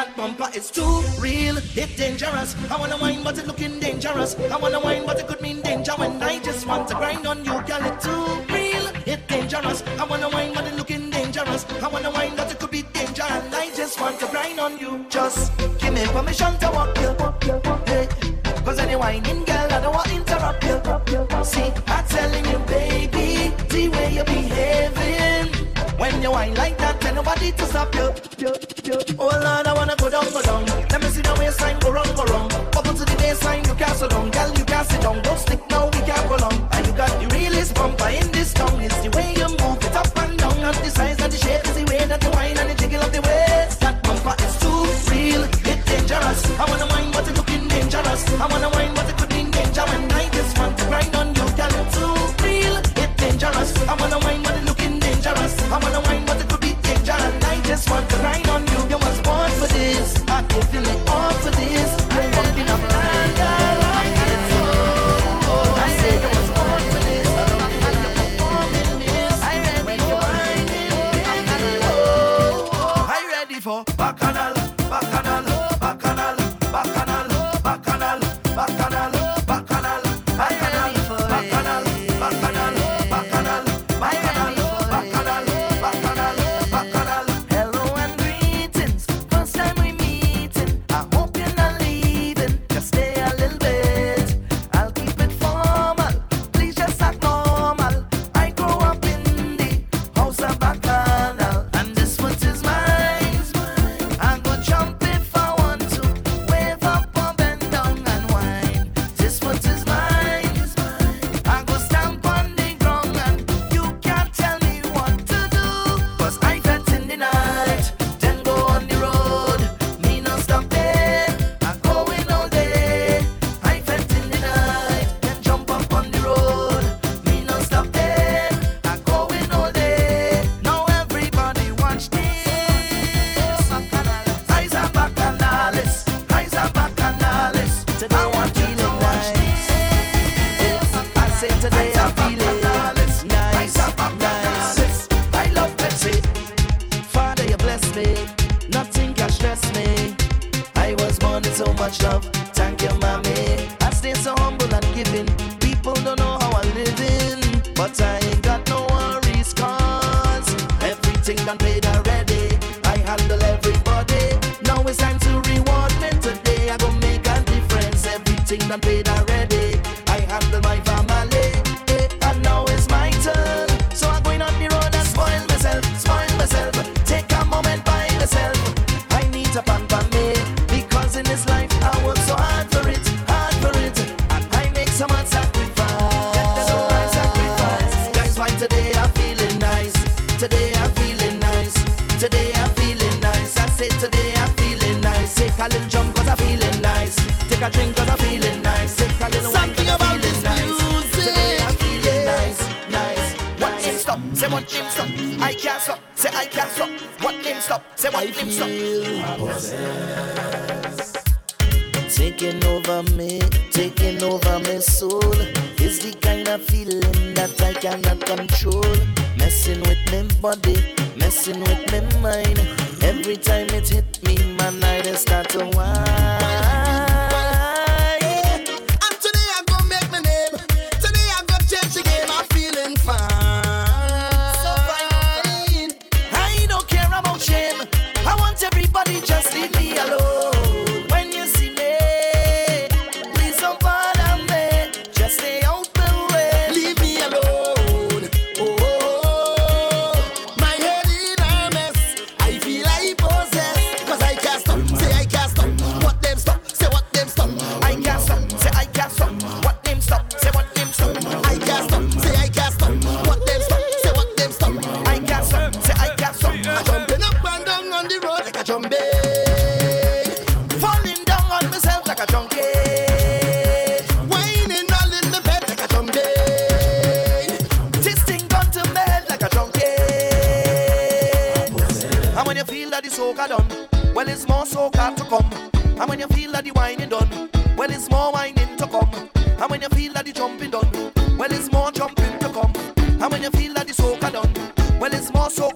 that bumper it's too real, it's dangerous. I wanna wine, but it looking dangerous. I wanna wine, but it could mean danger when I just want to grind on you, girl. It's too real, it's dangerous. I wanna wine, but it looking dangerous. I wanna wine, but it could be danger, and I just want to grind on you. Just give me permission to walk you, hey. Cause any whining girl, I don't want to interrupt you. See, I'm telling you, baby, the way you're behaving. When you whine like that, tell nobody to stop you. Oh Lord, I wanna go down, go down. Let me see the waistline go round, go round. Up to the baseline, you can't sit down, girl, you can't sit down. Don't stick now, we can't go long. Take a little jump cause I'm feeling nice. Take a drink cause I'm feeling nice. Take a little Something wine about I'm this nice. music. Today I'm feeling yeah. nice, nice. What nice. him stop? Say what name stop? I can't stop. Say I can't stop. What name stop? Say what I him stop? I possess. Taking over me, taking over my soul is the kind of feeling that I cannot control. Messing with my body, messing with my mind Every time it hit me, my night I start to wind. the jumping done, well it's more jumping to come. And when you feel that the soca done, well it's more so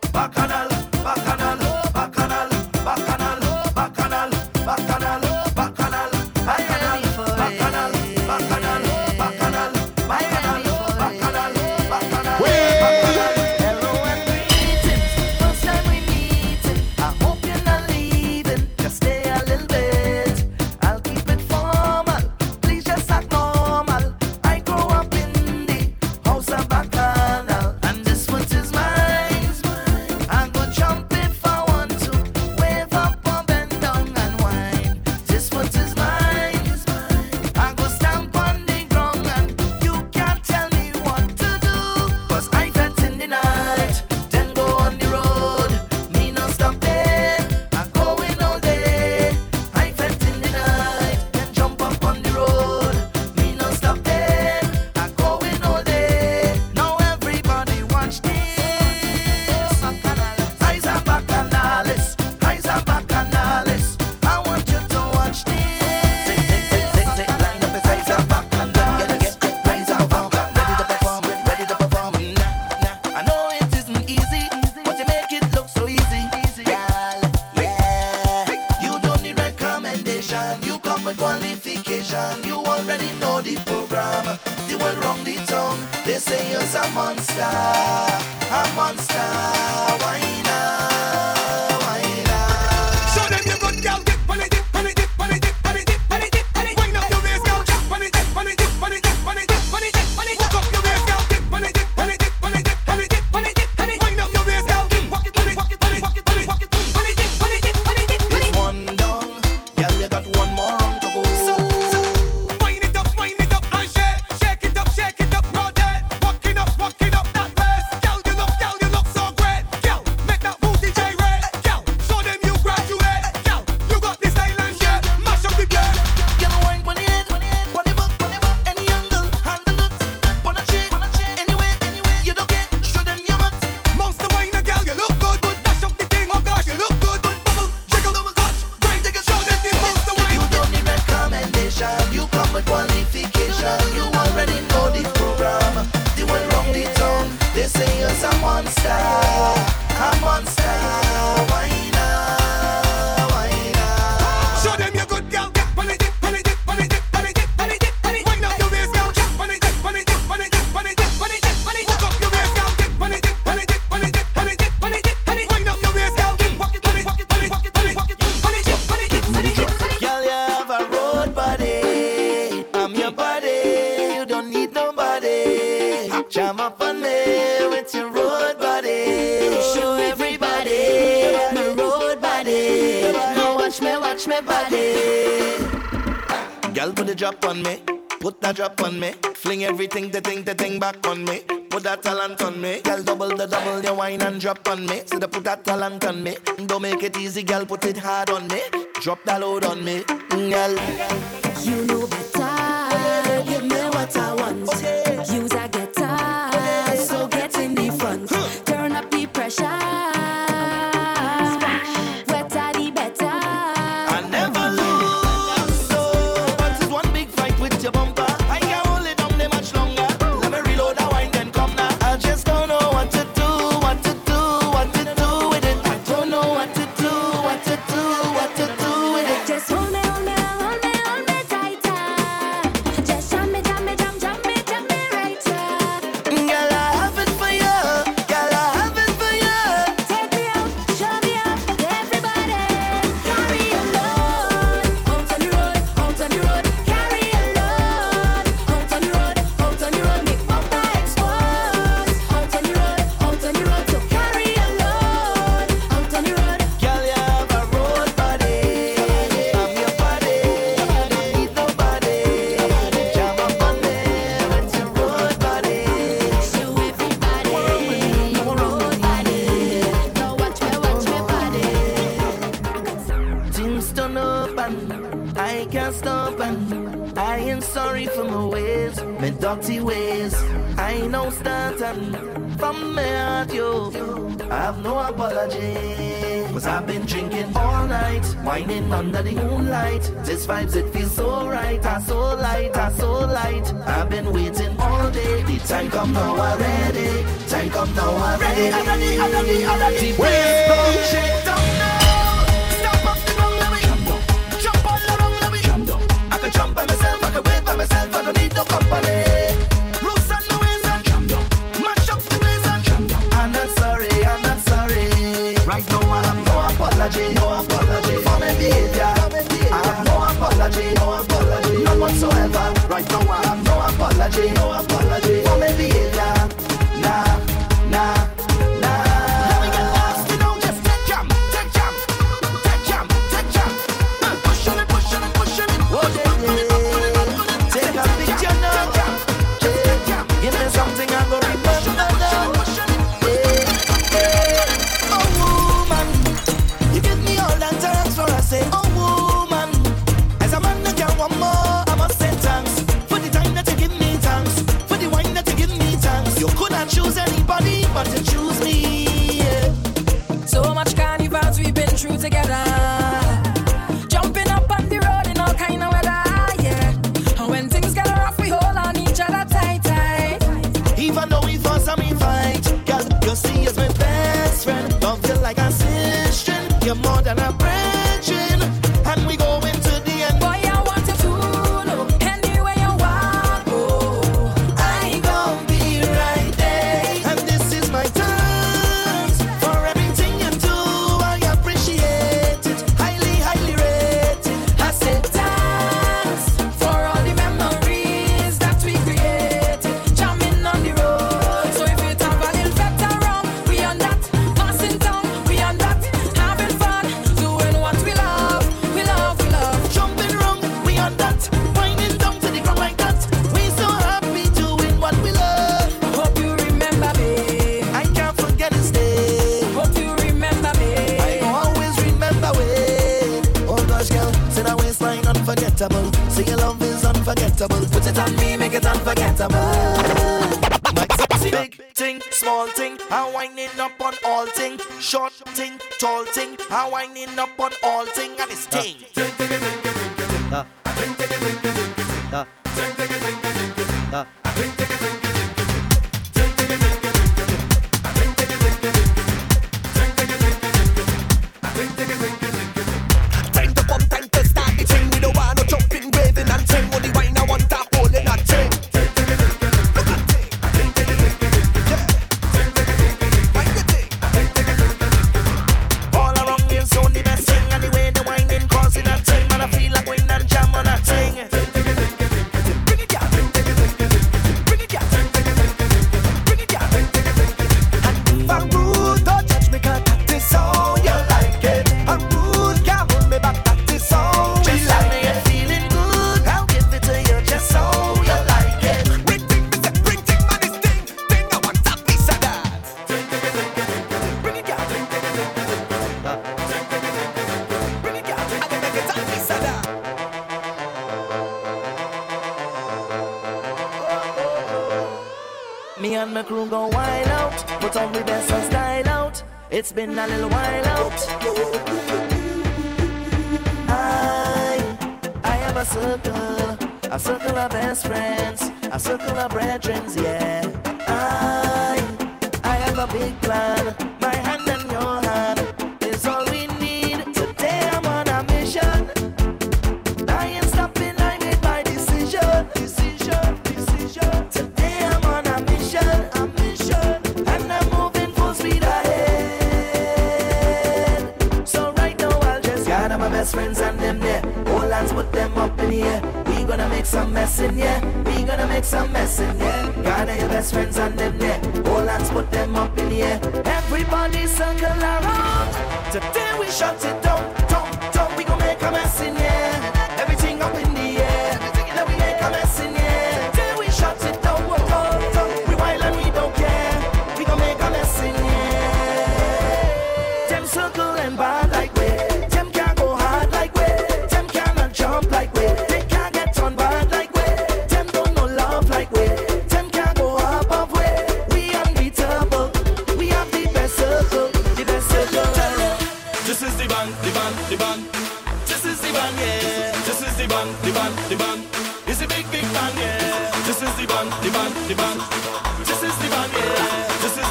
know girl, you wine and drop on me. So they put that talent on me. Don't make it easy, girl, put it hard on me. Drop that load on me, girl. You know better. Give me what I want. Okay. Time come now, I'm ready. Time come now, I'm ready. I'm ready, I'm ready, I'm ready. Wait, don't shake down now. Stop up the ground, let me jump all around, let me jump down. I can jump by myself, I can wave by myself, I don't need no company. Right now I'm no apology, no apology. apology, no apology. Family I winding up on all thing at this thing. and my crew go wild out. Put on the best of style out. It's been a little while out. I, I have a circle, a circle of best friends, a circle of brethren, yeah. I, I have a big plan.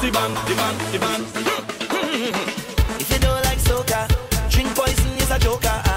the band, the band, the band. if you don't like soca, drink poison is a joker.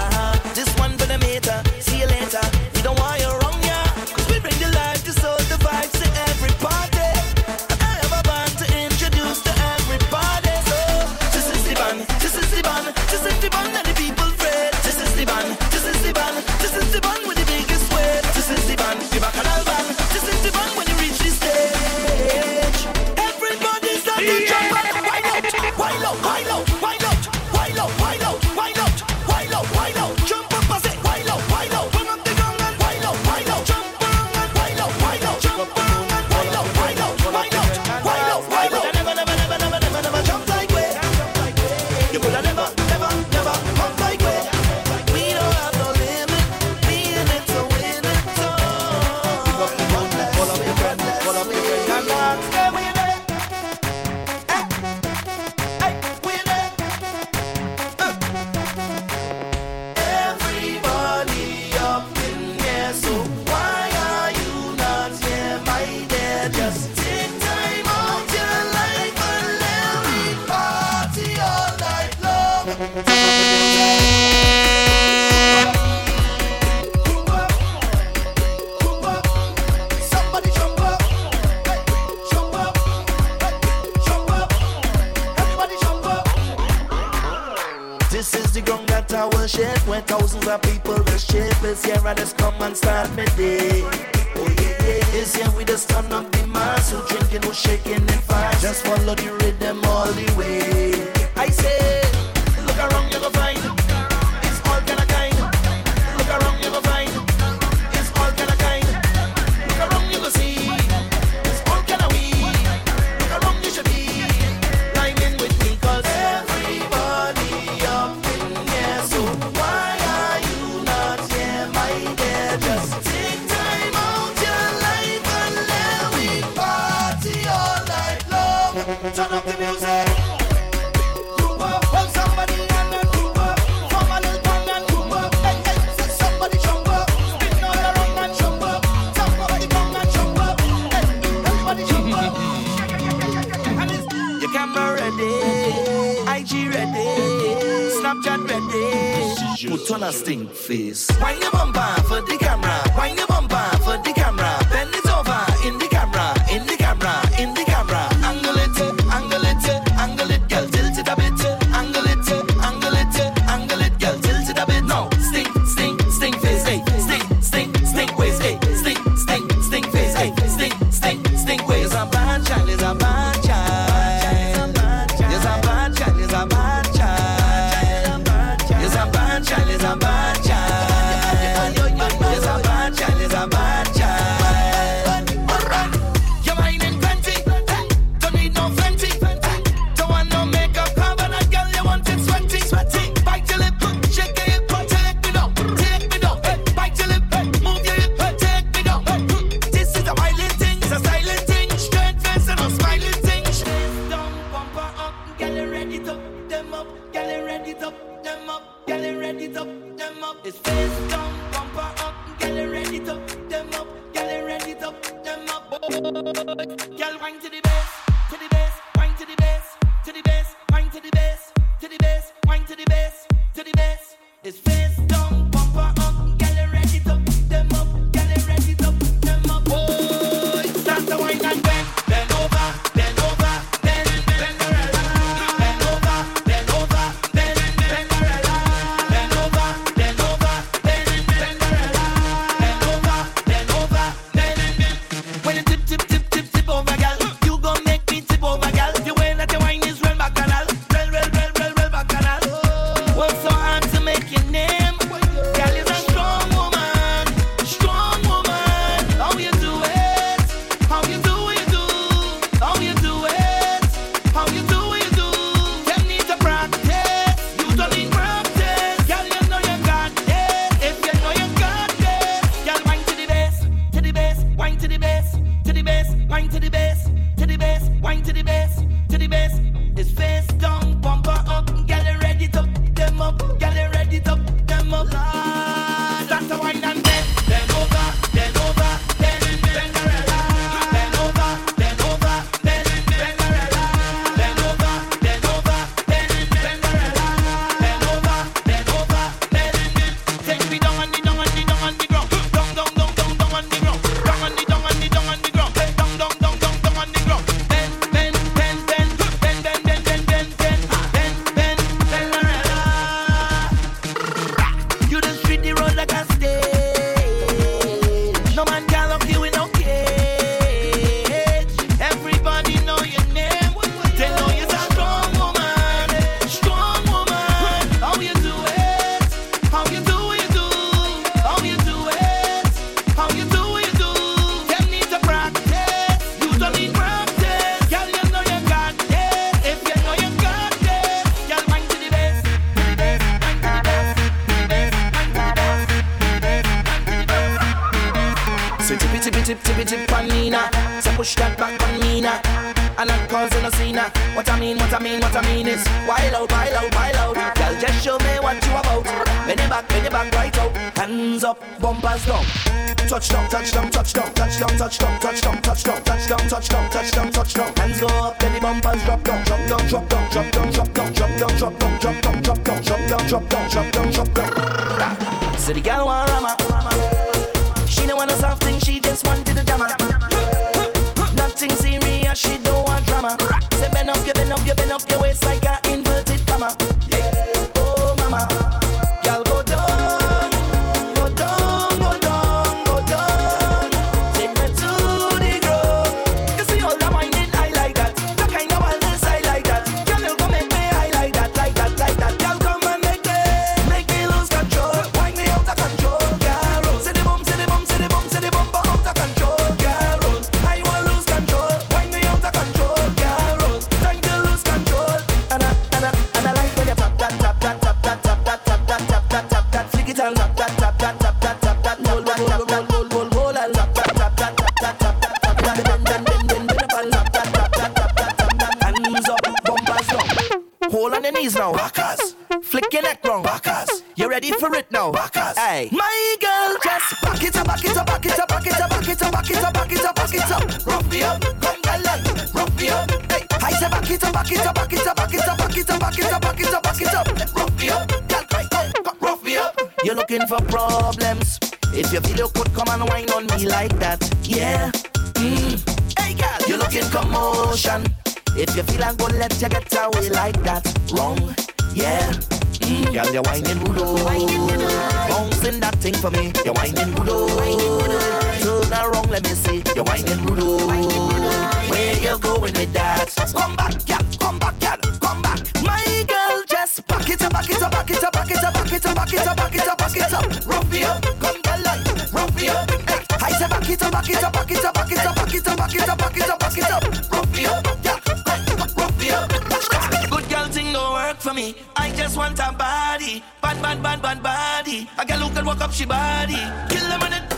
Kill them in the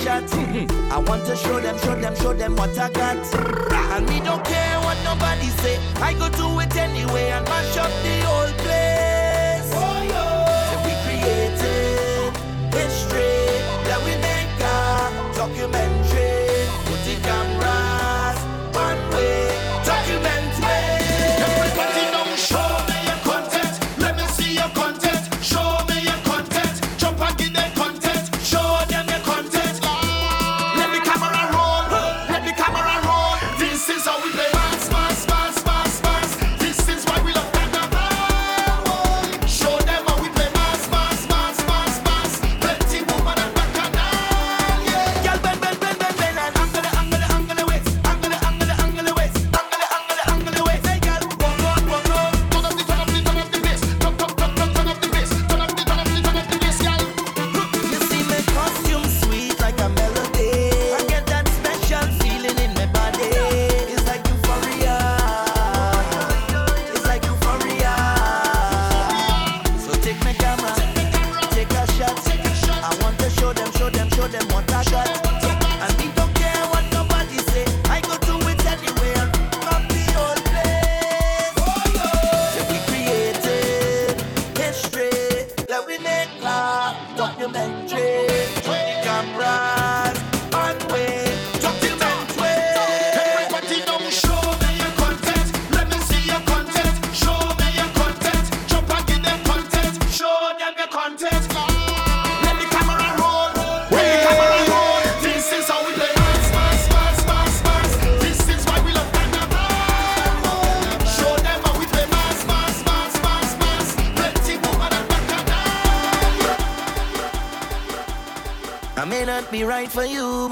shot. I want to show them, show them, show them what I got. And me don't care what nobody say. I go do it anyway and mash up the whole place.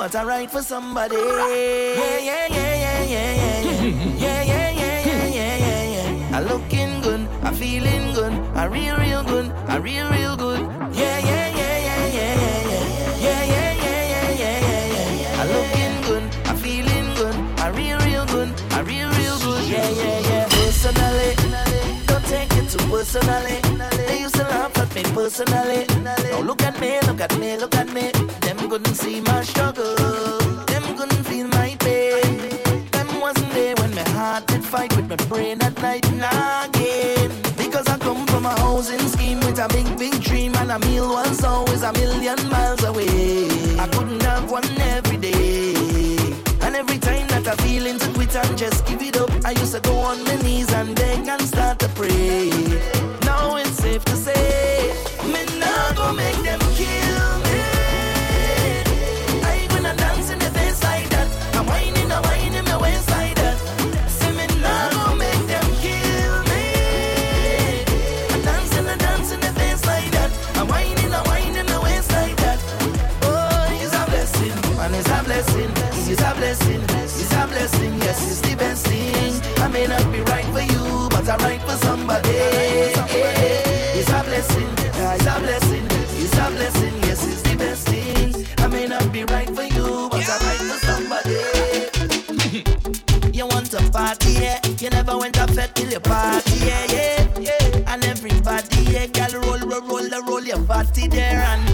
but I write for somebody. Yeah, yeah, yeah, yeah, yeah, yeah, yeah, yeah, yeah, yeah, yeah, yeah, yeah. I looking good, I feeling good, I real, real good, I real, real good. Yeah, yeah, yeah, yeah, yeah, yeah, yeah, yeah, yeah, yeah, yeah, yeah, yeah, yeah. I looking good, I feeling good, I real, real good, I real, real good. Yeah, yeah, yeah. Personally, don't take it too personally at me personally. Now look at me, look at me, look at me. Them couldn't see my struggle. Them couldn't feel my pain. Them wasn't there when my heart did fight with my brain at night and again. Because I come from a housing scheme with a big, big dream and a meal once always a million miles away. I couldn't have one every day. And every time that I feel into quit and just give it up, I used to go on my knees and beg and start to pray life to say. Me nah go make them kill me. I when I dance in the face like that, I'm whining, I whine in my waist like that. See me nah go make them kill me. I'm dancing, I dance in the face like that, I'm whining, I whine in my waist like that. Oh, he's a blessing, man, he's a blessing, he's a blessing, he's a blessing, yes, he's. there and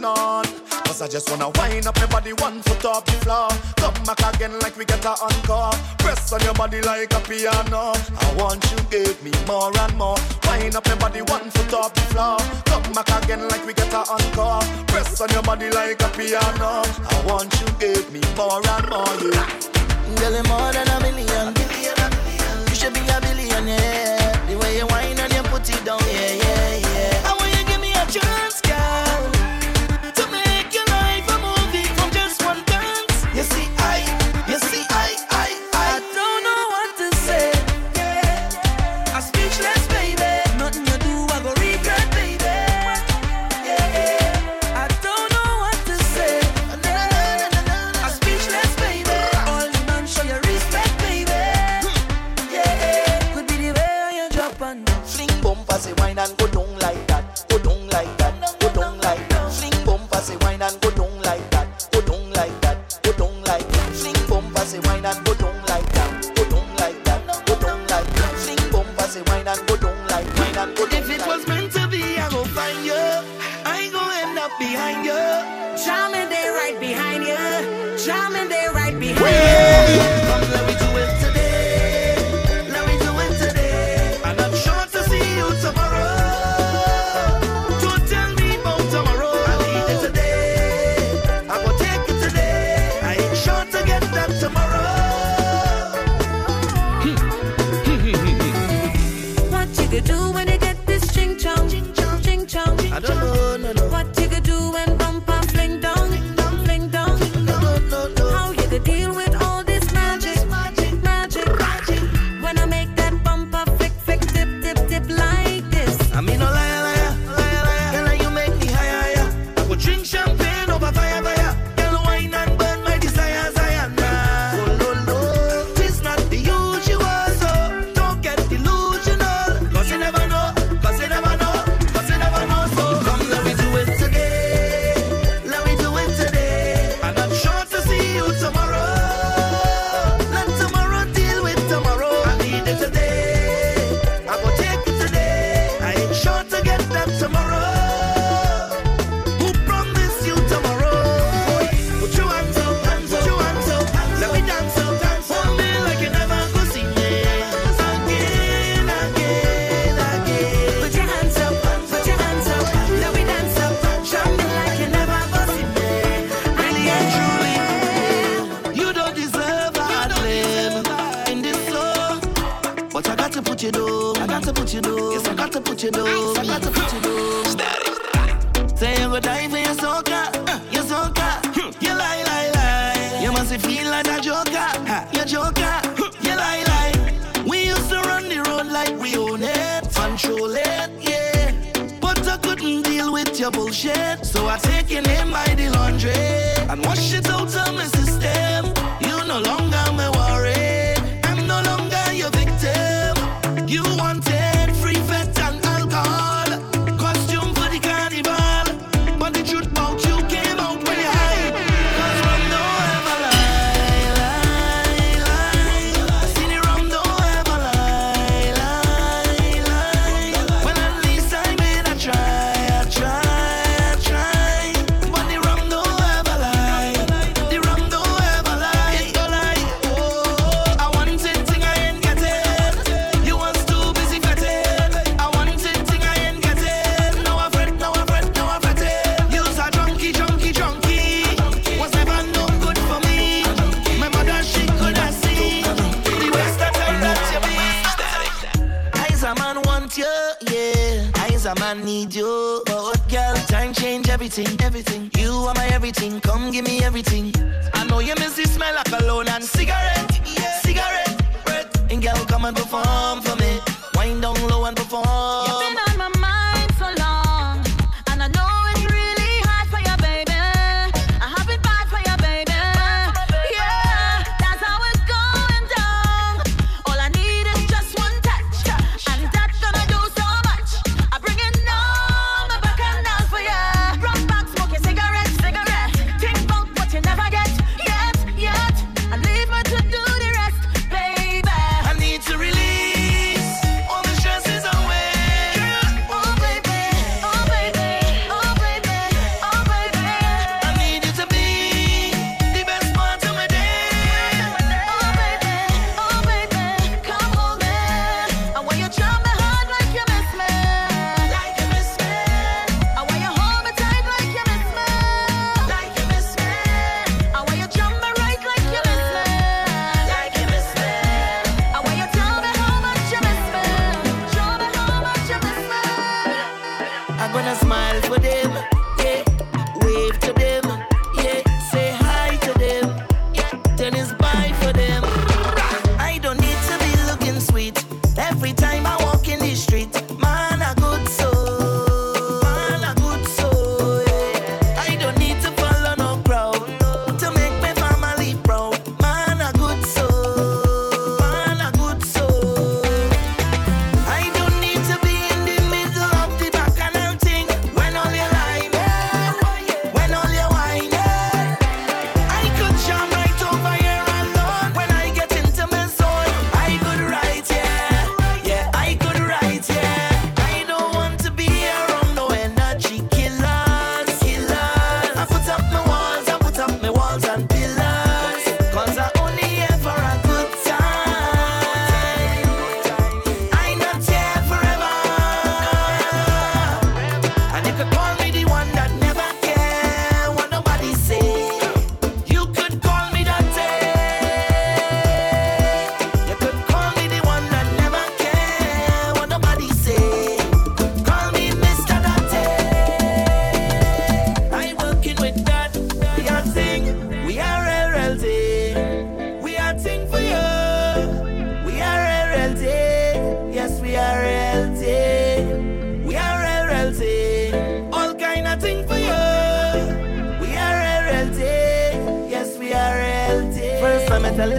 going on. Cause I just wanna wind up my body one foot off the floor. Come back again like we get an encore. Press on your body like a piano. I want you give me more and more. Wind up my body one foot off the floor. Come back again like we get an encore. Press on your body like a piano. I want you give me more and more. Yeah. Girl, you're more than a million. Billion, a billion. You should be a billionaire. Yeah. The way you whine and you put it down, yeah, yeah, yeah. I want you give me a chance. You're doing. Alone.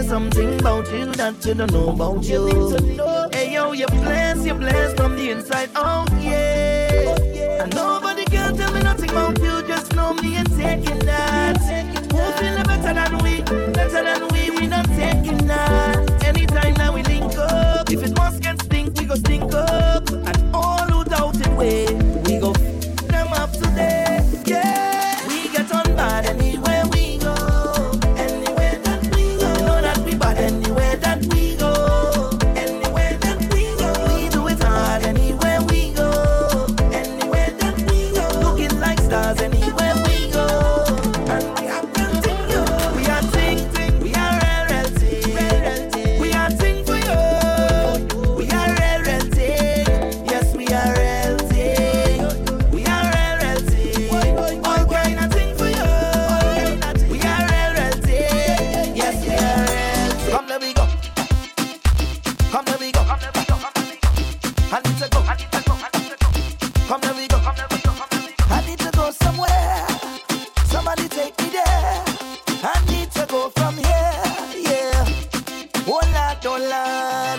something about you that you don't know about you. Hey yo, you're blessed, you're blessed from the inside out, yeah. And nobody can tell me nothing about you, just know me and take it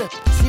Si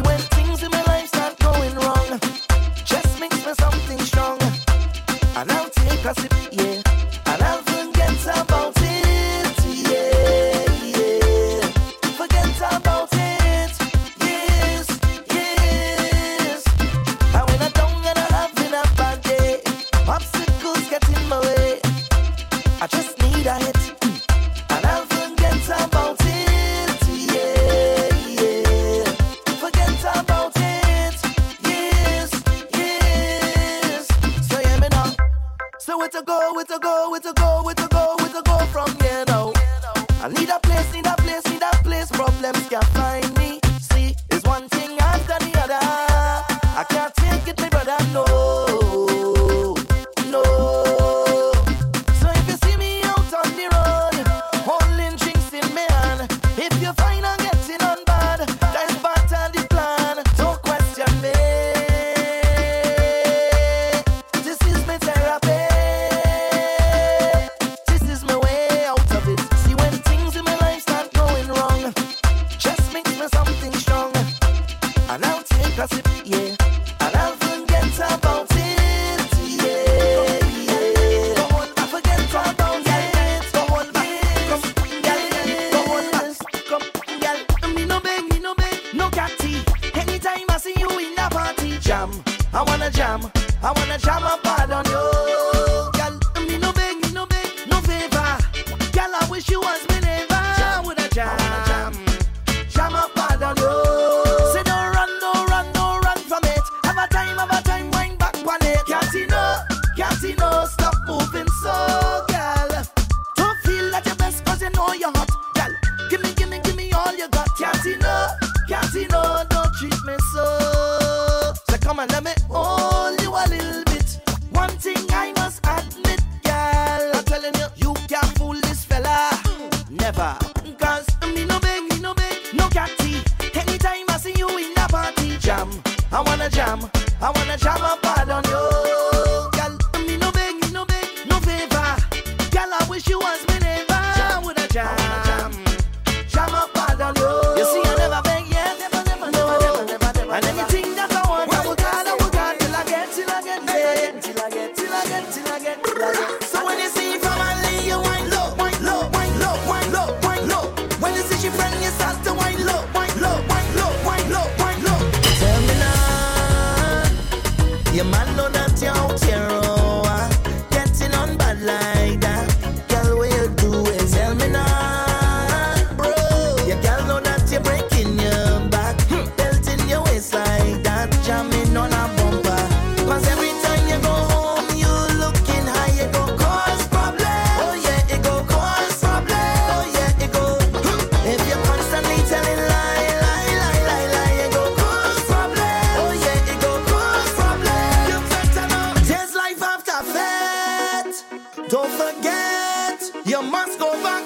Don't forget, you must go back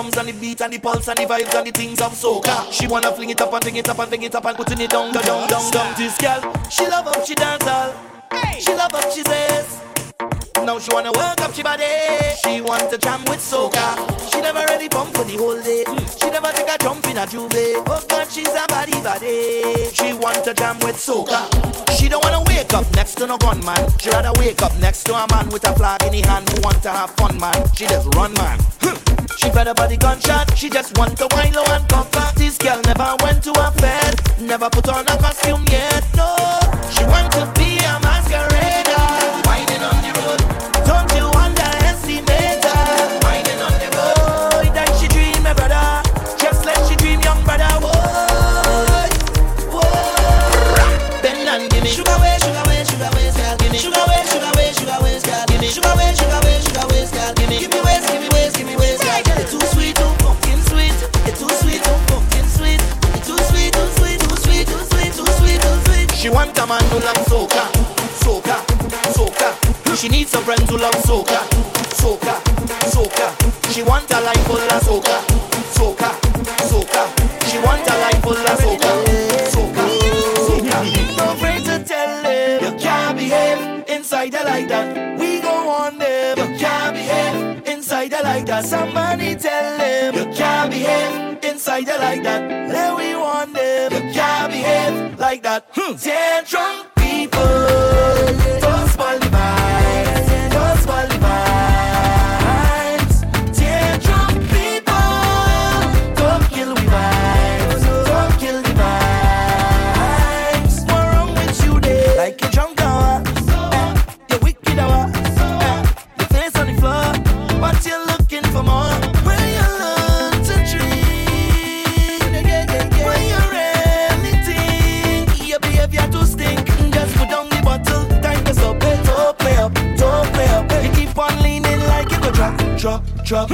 drums and the beat and the pulse and the vibes and the things of soca. She wanna fling it up and fling it up and fling it up and putting it down, down, down, down, down. This girl, she love up, she dance all. She love up, she says. Now she wanna work up she body. She want to jam with soca. She never really pump for the whole day. Mm. She never take a jump in a J'ouvert. Oh God, she's a body body. She want to jam with soca. She don't wanna wake up next to no gunman. She rather wake up next to a man with a flag in his hand who want to have fun, man. She just run, man. She fed up by the gunshot. She just want to wine low and back. This girl never went to a fed. Never put on a costume yet. No, she want to be a masquerader. Man who love soca, soca, soca. She needs a friend who love soca, soca, soca. She want a life full of soca, soca, soca. She want a life full of soca, soca, soca. No afraid to tell them you can't behave inside her like that. We go on them. You can't behave inside her like that. Somebody tell them you can't behave inside her like that. Let we want them. You can't behave like that. Hmm. Tantrum people, up,